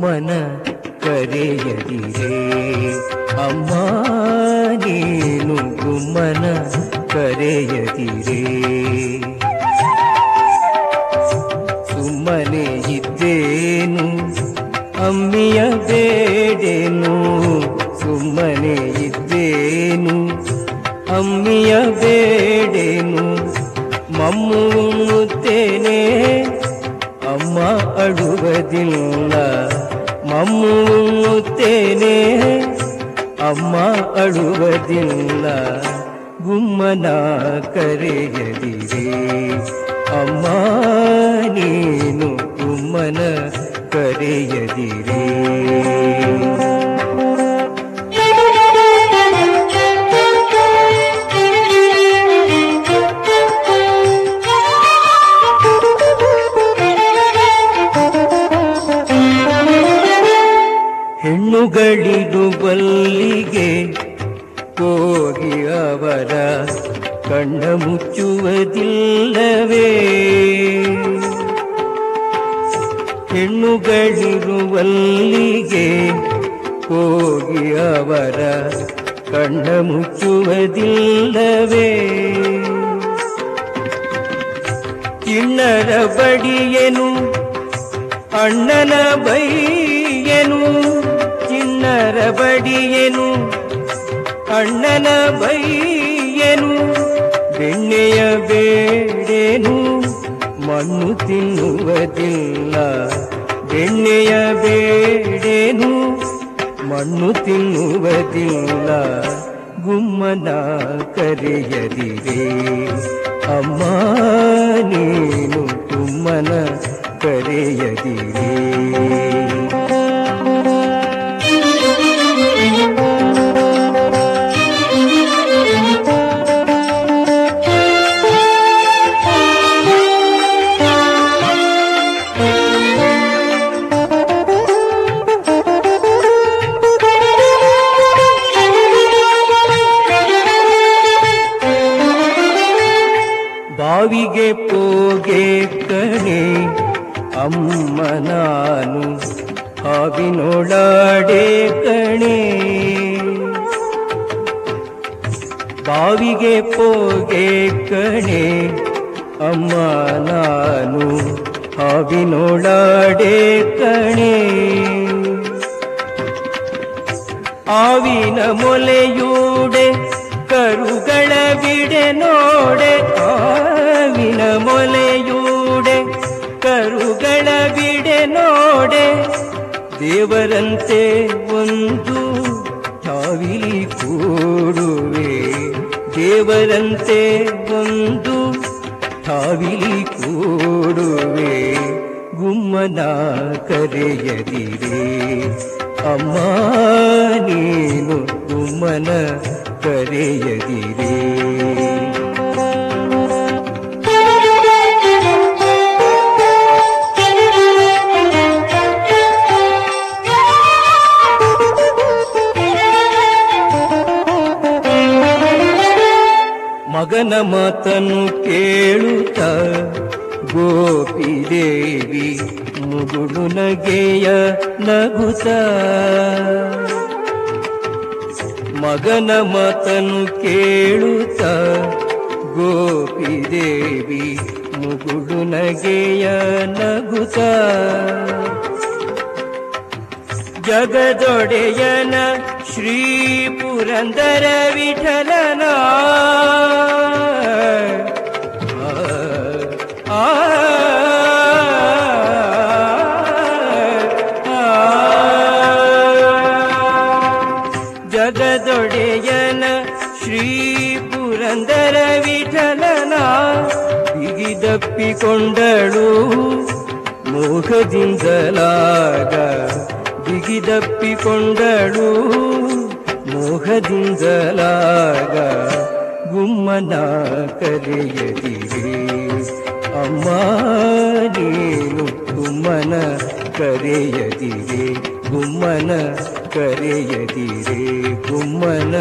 ಗುಮ್ಮನ ಕರೆಯದಿರೇ. ಅಮ್ಮ, ನೀನು ಗುಮ್ಮನ ಕರೆಯದಿರೇ. ಸುಮ್ಮನೆ ಇದ್ದೇನು? ಅಮ್ಮಿಯ ಬೇಡೇನು? ಸುಮ್ಮನೆ ಇದ್ದೇನು? ಅಮ್ಮಿಯ ಬೇಡೇನು? ಮಮ್ಮು ಉಣ್ಣುತ್ತೇನೆ? ಅಮ್ಮ ಅಳುವುದಿಲ್ಲ. ಮಮ್ಮು ಉಣ್ಣುತ್ತೇನೆ ಅಮ್ಮ ಅಳುವುದಿಲ್ಲ ಗುಮ್ಮನ ಕರೆಯದಿರಿ. ಅಮ್ಮ ನೀನು ಗುಮ್ಮನ ಕರೆಯದಿರೇ. ಹೆಣ್ಣುಗಳಿಡು ಬಲ್ಲಿಗೆ ಹೋಗಿ ಅವರ ಕಣ್ಣ ಮುಚ್ಚುವುದಿಲ್ಲವೇ? ಹೆಣ್ಣುಗಳಿರುವಲ್ಲಿಗೆ ಹೋಗಿ ಅವರ ಕಣ್ಣ ಮುಚ್ಚುವುದಿಲ್ಲವೇ? ಚಿಣ್ಣರ ಬಡಿಯನು, ಅಣ್ಣನ ಬೈಯನು ಬಡಿಯನು ಅಣ್ಣನ ಬೈಯೇನು, ಬೆಣ್ಣೆಯ ಬೇಡೇನು, ಮಣ್ಣು ತಿನ್ನುವುದಿಲ್ಲ, ಬೆಣ್ಣೆಯ ಬೇಡೇನು, ಮಣ್ಣು ತಿನ್ನುವುದಿಲ್ಲ, ಗುಮ್ಮನ ಕರೆಯದಿರೇ. ಅಮ್ಮ, ನೀನು ಗುಮ್ಮನ ಕರೆಯದಿರೇ. ಬಾವಿಗೆ ಪೋಗೆ ಕಣೆ, ಅಮ್ಮ ನಾನು ಹಾವಿನೊಳಾಡೆ ಕಣೆ. ಬಾವಿಗೆ ಪೋಗೆ ಕಣೆ, ಅಮ್ಮ ನಾನು ಹಾವಿನೊಳಾಡೆ ಕಣೆ. ಆವಿನ ಮೊಲೆಯೂಡೆ, ಕರುಗಳ ಬಿಡೆ ನೋಡೆ ಆವಿನ ದೇವರಂತೆ ಒಂದು ಚಾವಿಲಿ ಕೂಡುವೆ. ದೇವರಂತೆ ಒಂದು ಠಾವಿಲಿ ಕೂಡುವೆ. ಗುಮ್ಮನ ಕರೆಯದಿರೇ. ಅಮ್ಮ ನೀನು ಗುಮ್ಮನ ಕರೆಯದಿರೇ. ಮಗನ ಮಾತನ್ನು ಕೇಳುತ್ತ ಗೋಪಿದೇವಿ ಮುಗುಳು ನಗೆಯ ನಗುತ. ಮಗನ ಮಾತನ್ನು ಕೇಳುತ್ತ ಗೋಪಿದೇವಿ ಮುಗುಳು ನಗೆಯ ನಗುತ. ಜಗದೊಡೆಯನ ಶ್ರೀ ಪುರಂದರ ವಿಠಲನ ಶ್ರೀ ಪುರಂದರ ವಿಠಲನ. ಬಿಗಿದಪ್ಪಿಕೊಂಡಳು ಮೋಹದಿಂದಲಾಗ ಬಿಗಿದಪ್ಪಿಕೊಂಡಳು ಮೋಹದಿಂದಲಾಗ ಗುಮ್ಮನ ಕರೆಯದಿರಿ. ಅಮ್ಮ ನೀನು ಗುಮ್ಮನ ಕರೆಯದಿರೆ. ಗುಮ್ಮನ ಕರೆಯದಿರೆ ಗುಮ್ಮನ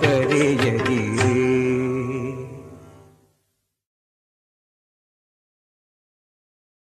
ಕರೆಯದಿರೆ.